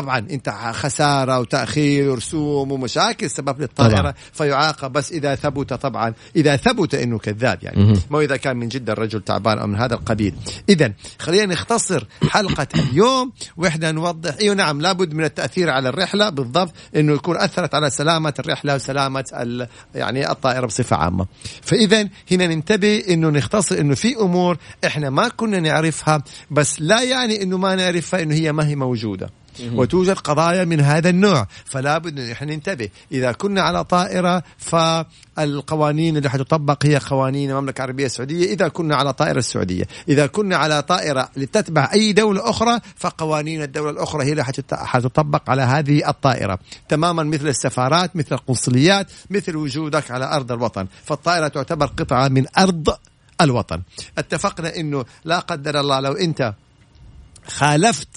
طبعا أنت خسارة وتأخير ورسوم ومشاكل سبب للطائرة طبعاً. فيعاقب. بس إذا ثبت طبعا إذا ثبت إنه كذاب يعني. مو إذا كان من جد الرجل تعبان أو من هذا القبيل. اذا خلينا نختصر حلقة اليوم وإحنا نوضح. إيوه نعم لابد من التأثير على الرحلة بالضبط إنه يكون أثرت على سلامة الرحلة وسلامة ال- يعني الطائرة بصفة عامة. فاذا هنا ننتبه إنه نختصر إنه في أمور إحنا ما كنا نعرفها بس لا يعني إنه ما نعرفها إنه هي ما هي موجودة. وتوجد قضايا من هذا النوع. فلا بد أن إحنا ننتبه. إذا كنا على طائرة فالقوانين اللي حتطبق هي قوانين المملكة العربية السعودية. إذا كنا على طائرة السعودية. إذا كنا على طائرة لتتبع أي دولة أخرى فقوانين الدولة الأخرى هي اللي حتطبق على هذه الطائرة. تماما مثل السفارات مثل القنصليات مثل وجودك على أرض الوطن. فالطائرة تعتبر قطعة من أرض الوطن. اتفقنا إنه لا قدر الله لو أنت خالفت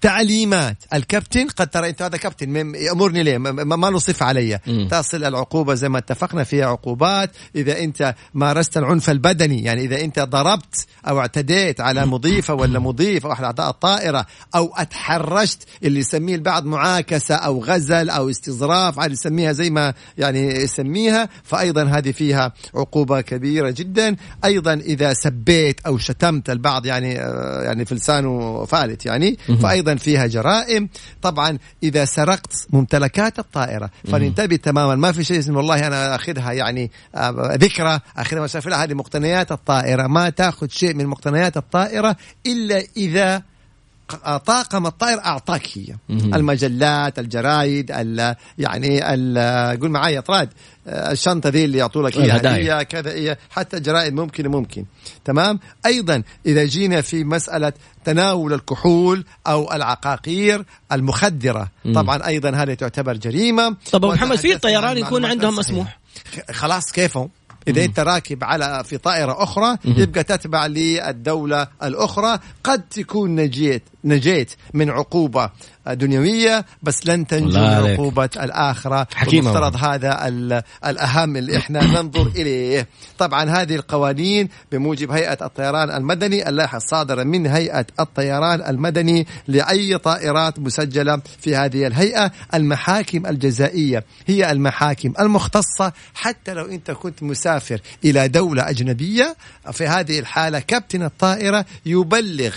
تعليمات. الكابتن قد ترى انت هذا كابتن يأمرني ليه؟ ما- له صفه علي. تصل العقوبة زي ما اتفقنا فيها عقوبات. إذا أنت مارست العنف البدني يعني إذا أنت ضربت أو اعتديت على مضيفة ولا مضيف أو أحد أعضاء الطائرة أو اتحرشت اللي يسميه البعض معاكسة أو غزل أو استظراف عاد يسميها زي ما يعني يسميها. فايضا هذه فيها عقوبة كبيرة جدا. أيضا إذا سبيت أو شتمت البعض يعني آه، يعني في لسانه فالت يعني. فايضا فيها جرائم. طبعا إذا سرقت ممتلكات الطائرة فننتبه تماما. ما في شيء اسمه والله أنا أخذها يعني آه، ذكرى أخذها مسافر هذه مقتنيات الطائرة. ما تأخذ شيء من مقتنيات الطائرة إلا إذا ق- طاقم الطائر أعطاك هي. المجلات الجرايد ال يعني ال قول معي اطراد الشنطة ذي اللي يعطوا لك. هدية كذا إيه حتى جرائد ممكن ممكن تمام أيضا إذا جينا في مسألة تناول الكحول أو العقاقير المخدرة مم. طبعا أيضا هذه تعتبر جريمة طب محمد في طيران يكون عندهم. مسموح خلاص كيفهم اذا انت راكب على في طائرة أخرى يبقى تتبع للدولة الأخرى. قد تكون نجيت نجيت من عقوبة دنيوية بس لن تنجو من. عقوبة الآخرة. حكيمة والمفترض هذا ال- الأهم اللي إحنا ننظر إليه. طبعا هذه القوانين بموجب هيئة الطيران المدني اللائحة الصادرة من هيئة الطيران المدني لأي طائرات مسجلة في هذه الهيئة. المحاكم الجزائية هي المحاكم المختصة. حتى لو أنت كنت مسافر إلى دولة أجنبية في هذه الحالة كابتن الطائرة يبلغ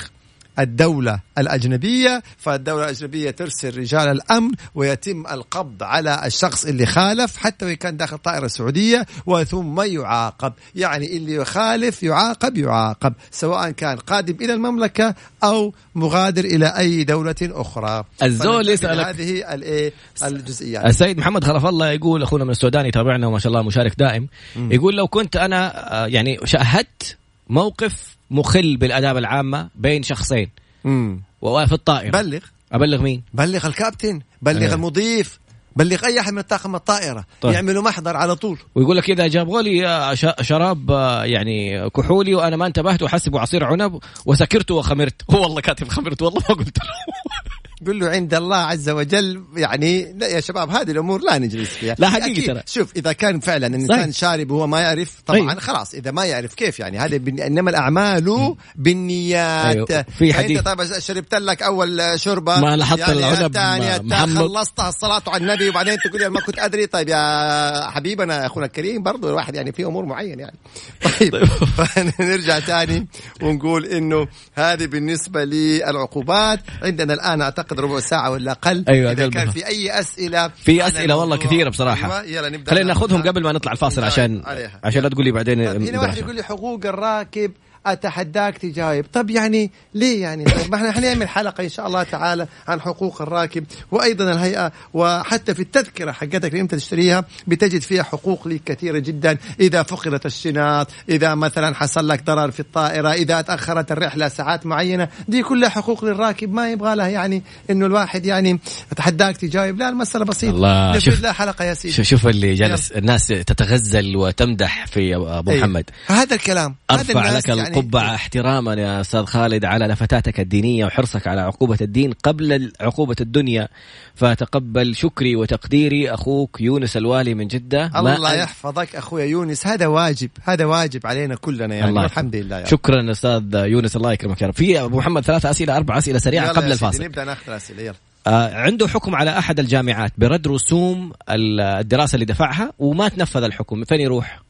الدولة الأجنبية فالدولة الأجنبية ترسل رجال الأمن ويتم القبض على الشخص اللي خالف حتى وإن كان داخل طائرة سعودية وثم يعاقب. يعني اللي يخالف يعاقب يعاقب سواء كان قادم إلى المملكة أو مغادر إلى أي دولة أخرى. الزول يسألك- هذه الإيه الجزئيات. السيد محمد خلف الله يقول أخونا من السودان يتابعنا وما شاء الله مشارك دائم يقول لو كنت أنا آه، يعني شاهدت موقف مخل بالأداب العامة بين شخصين مم. وفي الطائرة بلغ أبلغ مين؟ بلغ الكابتن بلغ أيوة. المضيف بلغ أي أحد من طاقم الطائرة طيب. يعملوا محضر على طول ويقول لك إذا جابوا لي شراب آه، يعني كحولي وأنا ما انتبهت وحسبه عصير عنب وسكرت وخمرت هو والله كاتب خمرت والله ما قلت له قل له عند الله عز وجل يعني لا يا شباب هذه الأمور لا نجلس فيها لا حقيقي. ترى. شوف إذا كان فعلا الانسان شارب وهو ما يعرف طبعا أيوه. خلاص إذا ما يعرف كيف يعني هذا بن... إنما الأعمال بالنيات أيوه. في حديث. أنت طيب شربت لك أول شربه ما لاحظت يعني العنب الثانية محمد. خلصتها الصلاة على النبي وبعدين تقول لي ما كنت أدري طيب يا حبيبنا يا أخونا الكريم برضو الواحد يعني في أمور معينة يعني طيب فنرجع تاني ونقول إنه هذه بالنسبة للعقوبات عندنا الآن أعتقد ربع ساعة ولا أقل أيوة، إذا. كان في أي أسئلة في أسئلة والله. كثيرة بصراحة أيوة، يلا نبدأ خلينا ناخذهم. قبل ما نطلع الفاصل عشان عليها. عشان لا تقول لي بعدين طيب هنا واحد يقول لي حقوق الراكب أتحداك تجاوب طب يعني ليه يعني؟ طيب ما إحنا حنعمل حلقة إن شاء الله تعالى عن حقوق الراكب وأيضا الهيئة وحتى في التذكرة حقتك اللي أنت تشتريها بتجد فيها حقوق لك كثيرة جدا. إذا فقدت الشنط إذا مثلا حصل لك ضرر في الطائرة إذا تأخرت الرحلة ساعات معينة دي كلها حقوق للراكب. ما يبغى لها يعني إنه الواحد يعني أتحداك تجاوب لا المسألة بسيطة. الله، شوف. لها حلقة يا سيدي. شوف شوف اللي جالس الناس تتغزل وتمدح في أبو أيوة. محمد. هذا الكلام. هذا أرفع الناس لك يعني- القبعه احتراما يا أستاذ خالد على لفتاتك الدينية وحرصك على عقوبة الدين قبل عقوبة الدنيا. فتقبل شكري وتقديري. أخوك يونس الوالي من ما الله يحفظك أخويا يونس. هذا واجب. هذا واجب علينا كلنا يعني. الله الحمد لله يا رب. شكرا أستاذ يونس. الله يكرمك يا رب. في أبو محمد ثلاثة أسئلة أربع أسئلة سريعة يلا قبل الفاصل. نبدأ نأخذ الاسئله يلا. آه عنده حكم على أحد الجامعات برد رسوم ال- الدراسة اللي دفعها وما تنفذ الحكم. فين يروح؟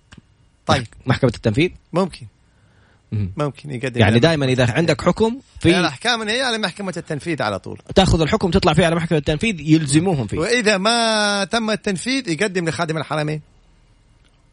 طيب. محكمة التنفيذ؟ ممكن. مم. ممكن يقدم يعني دائما إذا عندك حكم في في الأحكام هي على محكمة التنفيذ على طول. تأخذ الحكم تطلع فيه على محكمة التنفيذ يلزموهم فيه. وإذا ما تم التنفيذ يقدم لخادم الحرمين.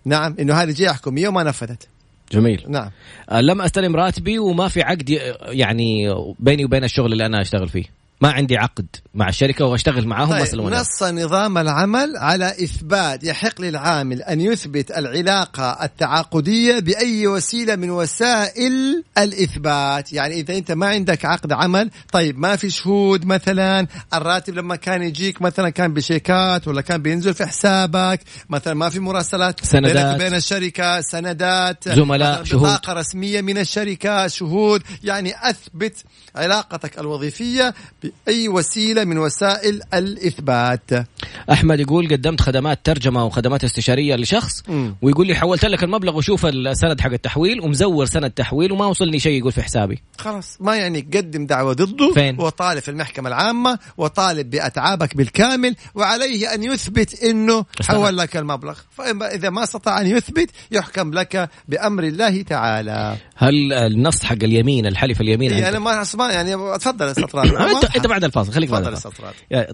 نعم إنه هذه جاي يحكم يوم ما نفذت. جميل. نعم. آه، لم أستلم راتبي وما في عقد يعني بيني وبين الشغل اللي أنا أشتغل فيه. ما عندي عقد مع الشركة وأشتغل معاهم طيب مثلا نص نظام العمل على إثبات يحق للعامل أن يثبت العلاقة التعاقدية بأي وسيلة من وسائل الإثبات. يعني إذا أنت ما عندك عقد عمل طيب ما في شهود مثلا؟ الراتب لما كان يجيك مثلا كان بشيكات ولا كان بينزل في حسابك؟ مثلا ما في مراسلات سندات. بينك وبين الشركة سندات زملاء، شهود. بطاقة رسمية من الشركة شهود. يعني أثبت علاقتك الوظيفية بأي وسيلة من وسائل الإثبات أحمد يقول قدمت خدمات ترجمة وخدمات استشارية لشخص مم. ويقول لي حولت لك المبلغ وشوف السند حق التحويل ومزور سند تحويل وما وصلني شيء يقول في حسابي خلاص ما يعني قدم دعوة ضده فين؟ وطالب في المحكمة العامة وطالب بأتعابك بالكامل وعليه أن يثبت أنه. حول لك المبلغ فإذا ما استطاع أن يثبت يحكم لك بأمر الله تعالى هل النص حق اليمين الحلف اليمين إيه؟ أنا ما أسمع يعني تفضل استطراد أنت بعد الفاصل خليك بعد الفاصل.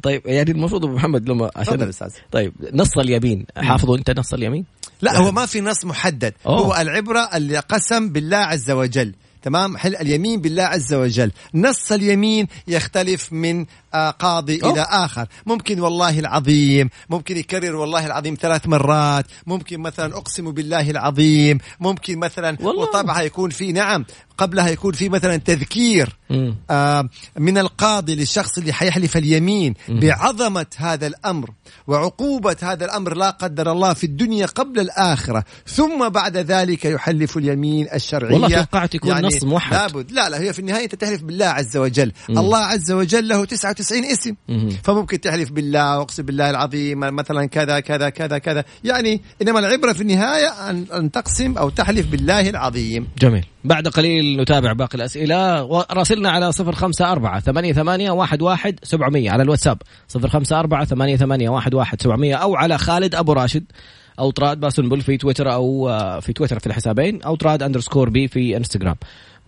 طيب يعني المفروض أبو محمد لما عشان أستاذ. طيب نص اليمين حافظوا أنت نص اليمين؟ لا هو ما في نص محدد. أوه. هو العبرة اللي قسم بالله عز وجل. تمام؟ حل اليمين بالله عز وجل. نص اليمين يختلف من آه، قاضي أوه. إلى آخر. ممكن والله العظيم ممكن يكرر والله العظيم ثلاث مرات. ممكن مثلا أقسم بالله العظيم. ممكن مثلا والله. وطبعا يكون في نعم قبلها يكون في مثلا تذكير مم. آه، من القاضي للشخص اللي حيحلف اليمين بعظمة هذا الأمر وعقوبة هذا الأمر لا قدر الله في الدنيا قبل الآخرة ثم بعد ذلك يحلف اليمين الشرعية. والله توقعت يكون نص موحد. لابد. لا لا هي في النهاية أنت تحلف بالله عز وجل. الله عز وجل له 99 اسم. مم. فممكن تحلف بالله واقسم بالله العظيم مثلا كذا كذا كذا كذا. يعني إنما العبرة في النهاية أن, أن تقسم أو تحلف بالله العظيم. جميل. بعد قليل نتابع باقي الأسئلة. وراسلنا على صفر خمسة أربعة ثمانية ثمانية واحد واحد سبعمية على الواتساب. صفر خمسة أربعة ثمانية ثمانية واحد واحد سبعمية أو على خالد أبو راشد أو طراد باسنبل في تويتر أو آه، في تويتر في الحسابين أو طراد underscore B في إنستغرام.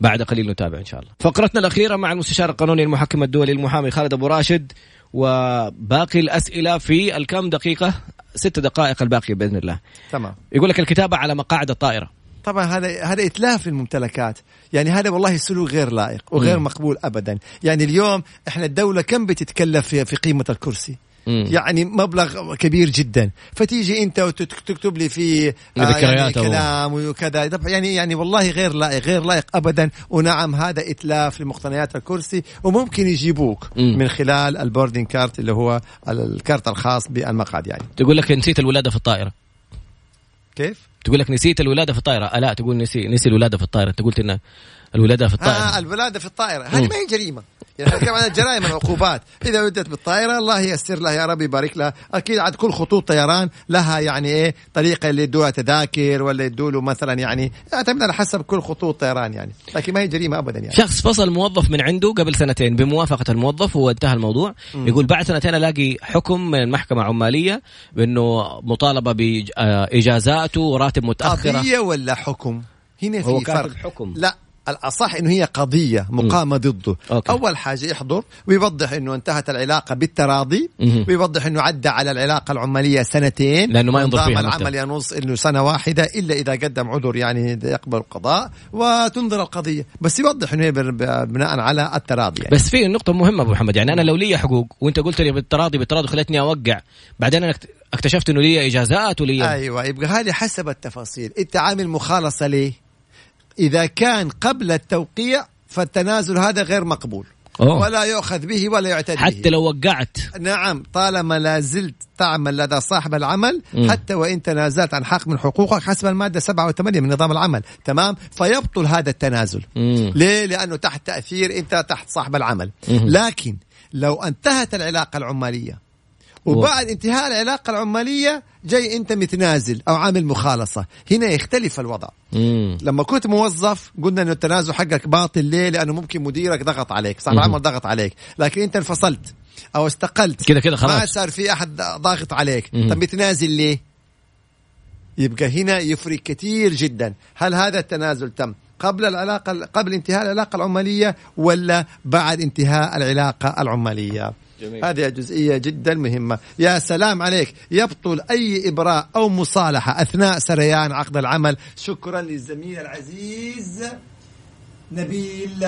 بعد قليل نتابع إن شاء الله. فقرتنا الأخيرة مع المستشار القانوني المحكم الدولي المحامي خالد أبو راشد. وباقي الأسئلة في الكم دقيقة؟ ست دقائق الباقية بإذن الله. تمام. يقول لك الكتابة على مقاعد الطائرة. طبعا هذا هذا إتلاف للممتلكات يعني هذا والله سلوك غير لائق وغير مم. مقبول ابدا. يعني اليوم إحنا الدولة كم بتتكلف في, في قيمة الكرسي؟ مم. يعني مبلغ كبير جدا. فتيجي أنت وتكتب لي في آه، يعني كلام وكذا. يعني يعني والله غير لائق غير لائق ابدا. ونعم هذا إتلاف لمقتنيات الكرسي. وممكن يجيبوك مم. من خلال ال boarding card اللي هو الكارت الخاص بالمقعد يعني. تقول لك نسيت الولادة في الطائرة. كيف؟ تقول لك نسيت الولادة في الطائرة. آه لا تقول نسي نسي الولادة في الطائرة. انت قلت إنه الولادة في الطائرة. آه الولادة في الطائرة. هذه ما هي جريمة. يعني نتكلم عن الجرائم العقوبات إذا ولدت بالطائرة الله ييسر لها يا رب يبارك لها. أكيد عاد كل خطوط طيران لها يعني إيه طريقة اللي يدوها تذاكر ولا يدوا له مثلا يعني. يعتمد على حسب كل خطوط طيران يعني. لكن ما هي جريمة ابدا يعني. شخص فصل موظف من عنده قبل سنتين بموافقة الموظف وانتهى الموضوع. مم. يقول بعد سنتين ألاقي حكم من المحكمة عماليه بأنه مطالبة باجازاته وراتب متأخرة. قضية ولا حكم؟ هنا هو في كاتب فرق. حكم. لا الأصح إنه هي قضية مقامة ضده. أوكي. أول حاجة يحضر ويوضح إنه انتهت العلاقة بالتراضي. ويوضح إنه عدى على العلاقة العماليه سنتين. لأنه ما ينظر فيها العمل ينص إنه سنة واحدة إلا إذا قدم عذر يعني يقبل القضاء وتنظر القضية. بس يوضح إنه هي بناء على التراضي يعني. بس في نقطة مهمة أبو محمد. يعني أنا لو لي حقوق وأنت قلت لي بالتراضي بالتراضي خلتني أوقع. بعدين اكت- اكتشفت إنه لي إجازات ولي أيوه يبقى هذه حسب التفاصيل. انت عامل مخالصة ليه إذا كان قبل التوقيع فالتنازل هذا غير مقبول. أوه. ولا يؤخذ به ولا يعتد حتى به لو وقعت. نعم طالما لا زلت تعمل لدى صاحب العمل مم. حتى وإن تنازلت عن حق من حقوقك حسب المادة 7 و8 من نظام العمل. تمام؟ فيبطل هذا التنازل. مم. ليه؟ لأنه تحت تأثير أنت تحت صاحب العمل. مم. لكن لو انتهت العلاقة العمالية وبعد انتهاء العلاقة العمالية جاي انت متنازل أو عامل مخالصة هنا يختلف الوضع مم. لما كنت موظف قلنا إنه التنازل حقك باطل ليه؟ لأنه ممكن مديرك ضغط عليك، صاحب. العمل ضغط عليك، لكن انت انفصلت أو استقلت كده كده ما خلاص صار في أحد ضاغط عليك، مهم. طب متنازل ليه؟ يبقى هنا يفرق كثير جدا، هل هذا التنازل تم قبل العلاقه قبل انتهاء العلاقة العمالية ولا بعد انتهاء العلاقة العمالية؟ جميل. هذه جزئية جدا مهمة يا سلام عليك يبطل أي إبراء أو مصالحة أثناء سريان عقد العمل شكرا للزميل العزيز نبيل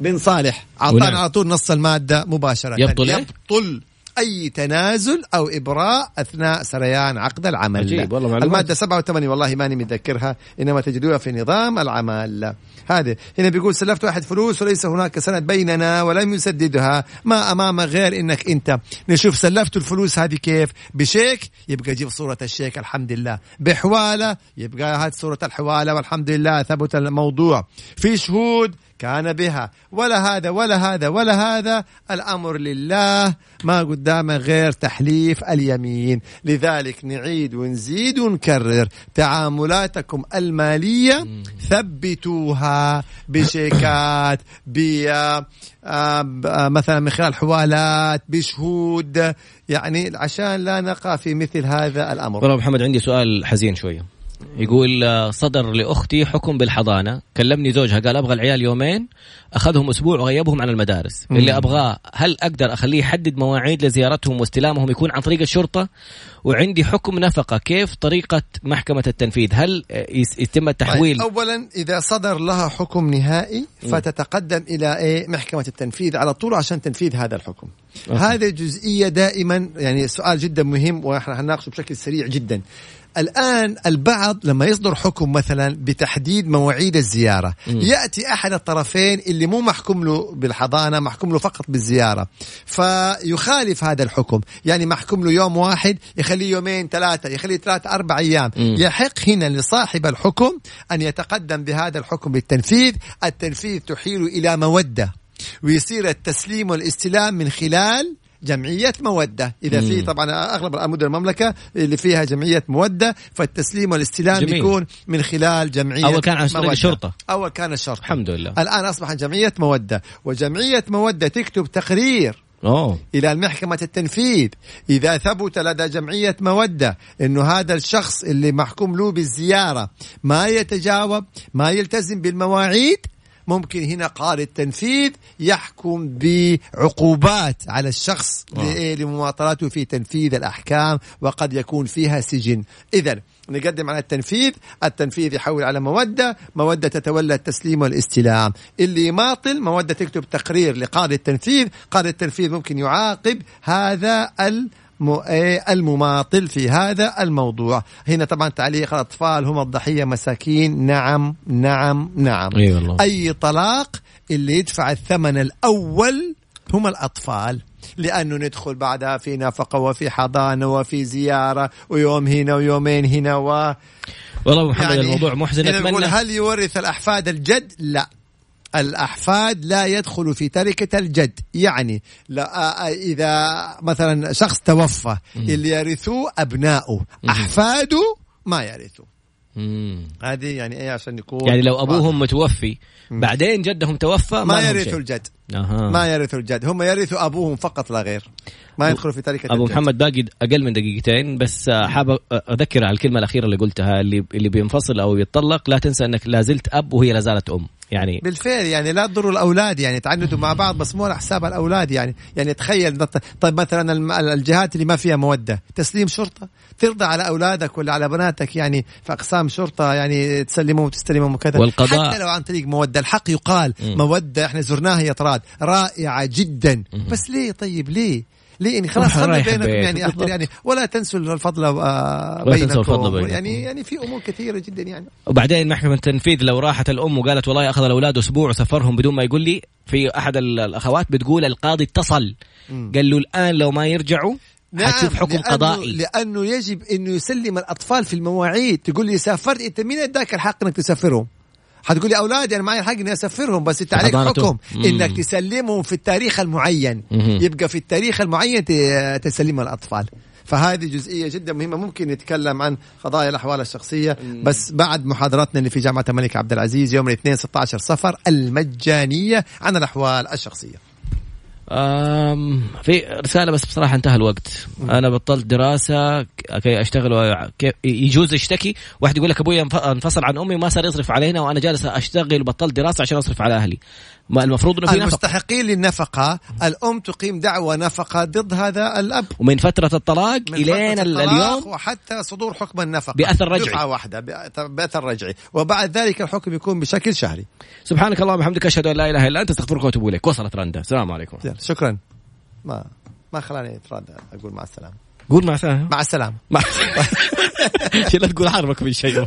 بن صالح أعطانا. على طول نص المادة مباشرة يبطل إيه؟ يبطل أي تنازل أو إبراء أثناء سريان عقد العمل. عجيب، والله معلومات. المادة 7 و8 والله ماني متذكرها إنما تجدوها في نظام العمل. هذه هنا بيقول سلفت واحد فلوس وليس هناك سند بيننا ولم يسددها. ما أمام غير إنك أنت. نشوف سلفت الفلوس هذه كيف؟ بشيك يبقى جيب صورة الشيك الحمد لله. بحوالة يبقى هات صورة الحوالة والحمد لله ثبت الموضوع. في شهود كان بها. ولا هذا ولا هذا ولا هذا. الأمر لله. ما قدامه غير تحليف اليمين. لذلك نعيد ونزيد ونكرر. تعاملاتكم المالية ثبتوها بشيكات ب آه، آه، مثلا من خلال حوالات بشهود. يعني عشان لا نقع في مثل هذا الأمر. والله أبو محمد عندي سؤال حزين شوية. يقول آه، صدر لأختي حكم بالحضانة. كلمني زوجها قال أبغى العيال يومين أخذهم أسبوع وغيبهم عن المدارس. مم. اللي أبغاه هل أقدر أخليه يحدد مواعيد لزيارتهم واستلامهم يكون عن طريق الشرطة؟ وعندي حكم نفقة كيف طريقة محكمة التنفيذ؟ هل آه، يتم التحويل؟ طيب اولا إذا صدر لها حكم نهائي فتتقدم إلى إيه محكمة التنفيذ على طول عشان تنفيذ هذا الحكم. هذه جزئية دائما يعني سؤال جدا مهم وإحنا هنناقشه بشكل سريع جدا. الآن البعض لما يصدر حكم مثلا بتحديد مواعيد الزيارة مم. يأتي أحد الطرفين اللي مو محكوم له بالحضانة محكوم له فقط بالزيارة فيخالف هذا الحكم يعني محكوم له يوم واحد يخليه يومين ثلاثة يخليه ثلاثة أربع أيام مم. يحق هنا لصاحب الحكم أن يتقدم بهذا الحكم للتنفيذ التنفيذ تحيل إلى مودة ويصير التسليم والاستلام من خلال جمعية مودة إذا في. طبعا أغلب مدن المملكة اللي فيها جمعية مودة فالتسليم والاستلام جميل. بيكون من خلال جمعية أول كان عن طريق. الشرطة. أول كان الشرطة الحمد لله الآن أصبحت جمعية مودة وجمعية مودة تكتب تقرير أوه إلى محكمة التنفيذ إذا ثبت لدى جمعية مودة أنه هذا الشخص اللي محكوم له بالزيارة ما يتجاوب ما يلتزم بالمواعيد ممكن هنا قاضي التنفيذ يحكم بعقوبات على الشخص آه. لمماطلته في تنفيذ الأحكام وقد يكون فيها سجن إذا نقدم على التنفيذ التنفيذ يحول على مودة مودة تتولى التسليم والاستلام اللي يماطل مودة تكتب تقرير لقاضي التنفيذ قاضي التنفيذ ممكن يعاقب هذا الم... إيه المماطل في هذا الموضوع. هنا طبعا تعليق الأطفال هم الضحية مساكين. نعم نعم نعم. إي والله. أي طلاق اللي يدفع الثمن الأول هم الأطفال. لأنه ندخل بعدها في نفقة وفي حضانة وفي زيارة ويوم هنا ويومين هنا و والله محمد الموضوع محزن أتمنى. هل يورث الأحفاد الجد؟ لا. الأحفاد لا يدخل في تركة الجد. يعني لا إذا مثلا شخص توفى اللي يرثوه أبناؤه. أحفاده ما يرثوا. هذه يعني إيه عشان يكون يعني لو أبوهم متوفي بعدين جدهم توفى ما, ما يرثوا الجد. أه. ما يرثوا الجد. هم يرثوا أبوهم فقط لا غير. ما يدخلوا في تركة أبو الجد. محمد باقي أقل من دقيقتين بس حاب أذكر على الكلمة الأخيرة اللي قلتها اللي اللي بينفصل أو يتطلق لا تنسى أنك لا زلت أب وهي لا زالت أم. يعني بالفعل يعني لا تضروا الأولاد يعني تعندوا مع بعض بس مو على حساب الأولاد يعني يعني تخيل طيب مثلا الجهات اللي ما فيها مودة تسليم شرطة ترضى على أولادك ولا على بناتك يعني في أقسام شرطة يعني تسلمهم وتستلمهم وكذا والقضاء حتى لو عن طريق مودة الحق يقال م. مودة إحنا زرناها يا طراد رائعة جدا م. بس ليه طيب ليه ليه يعني خلاص بينكم يعني يعني ولا تنسوا الفضل آه ولا تنسوا الفضل بينكم. يعني يعني في أمور كثيرة جدا يعني. وبعدين محكمه التنفيذ لو راحت الأم وقالت والله أخذ الأولاد أسبوع وسفرهم بدون ما يقول لي في أحد الأخوات بتقول القاضي اتصل. قال له الآن لو ما يرجعوا نعم حتشوف حكم لأنه قضائي. لأنه يجب إنه يسلم الأطفال في المواعيد. تقول لي سافرت أنت مين اداك الحق إنك تسافرهم؟ حتقول لي أولادي أنا معي الحق إني أسفرهم بس انت عليك حكم إنك تسلمهم في التاريخ المعين. مم. يبقى في التاريخ المعين تسلمها الأطفال. فهذه جزئية جدا مهمة ممكن نتكلم عن قضايا الأحوال الشخصية بس بعد محاضراتنا اللي في جامعة الملك عبد العزيز يوم الاثنين 16 صفر المجانية عن الأحوال الشخصية. في رسالة بس بصراحة انتهى الوقت. أنا بطلت دراسة كي أشتغل يجوز اشتكي واحد يقول لك أبوي انفصل عن أمي وما صار يصرف علينا وأنا جالس أشتغل وبطلت دراسة عشان أصرف على أهلي. ما المفروض إنه في المستحقين للنفقة. الأم تقيم دعوى نفقة ضد هذا الأب. ومن فترة الطلاق الين اليوم وحتى صدور حكم النفقة. بأثر رجعي. دفعة واحدة باثر رجعي. وبعد ذلك الحكم يكون بشكل شهري. سبحانك اللهم وبحمدك أشهد أن لا إله إلا أنت أستغفرك وأتوب إليك. وصلت رندا. السلام عليكم. شكرا. ما ما خلاني اتردد أقول مع السلامة. قول مع السلامة. مع السلامة. مع لا تقول حرمك من شيء.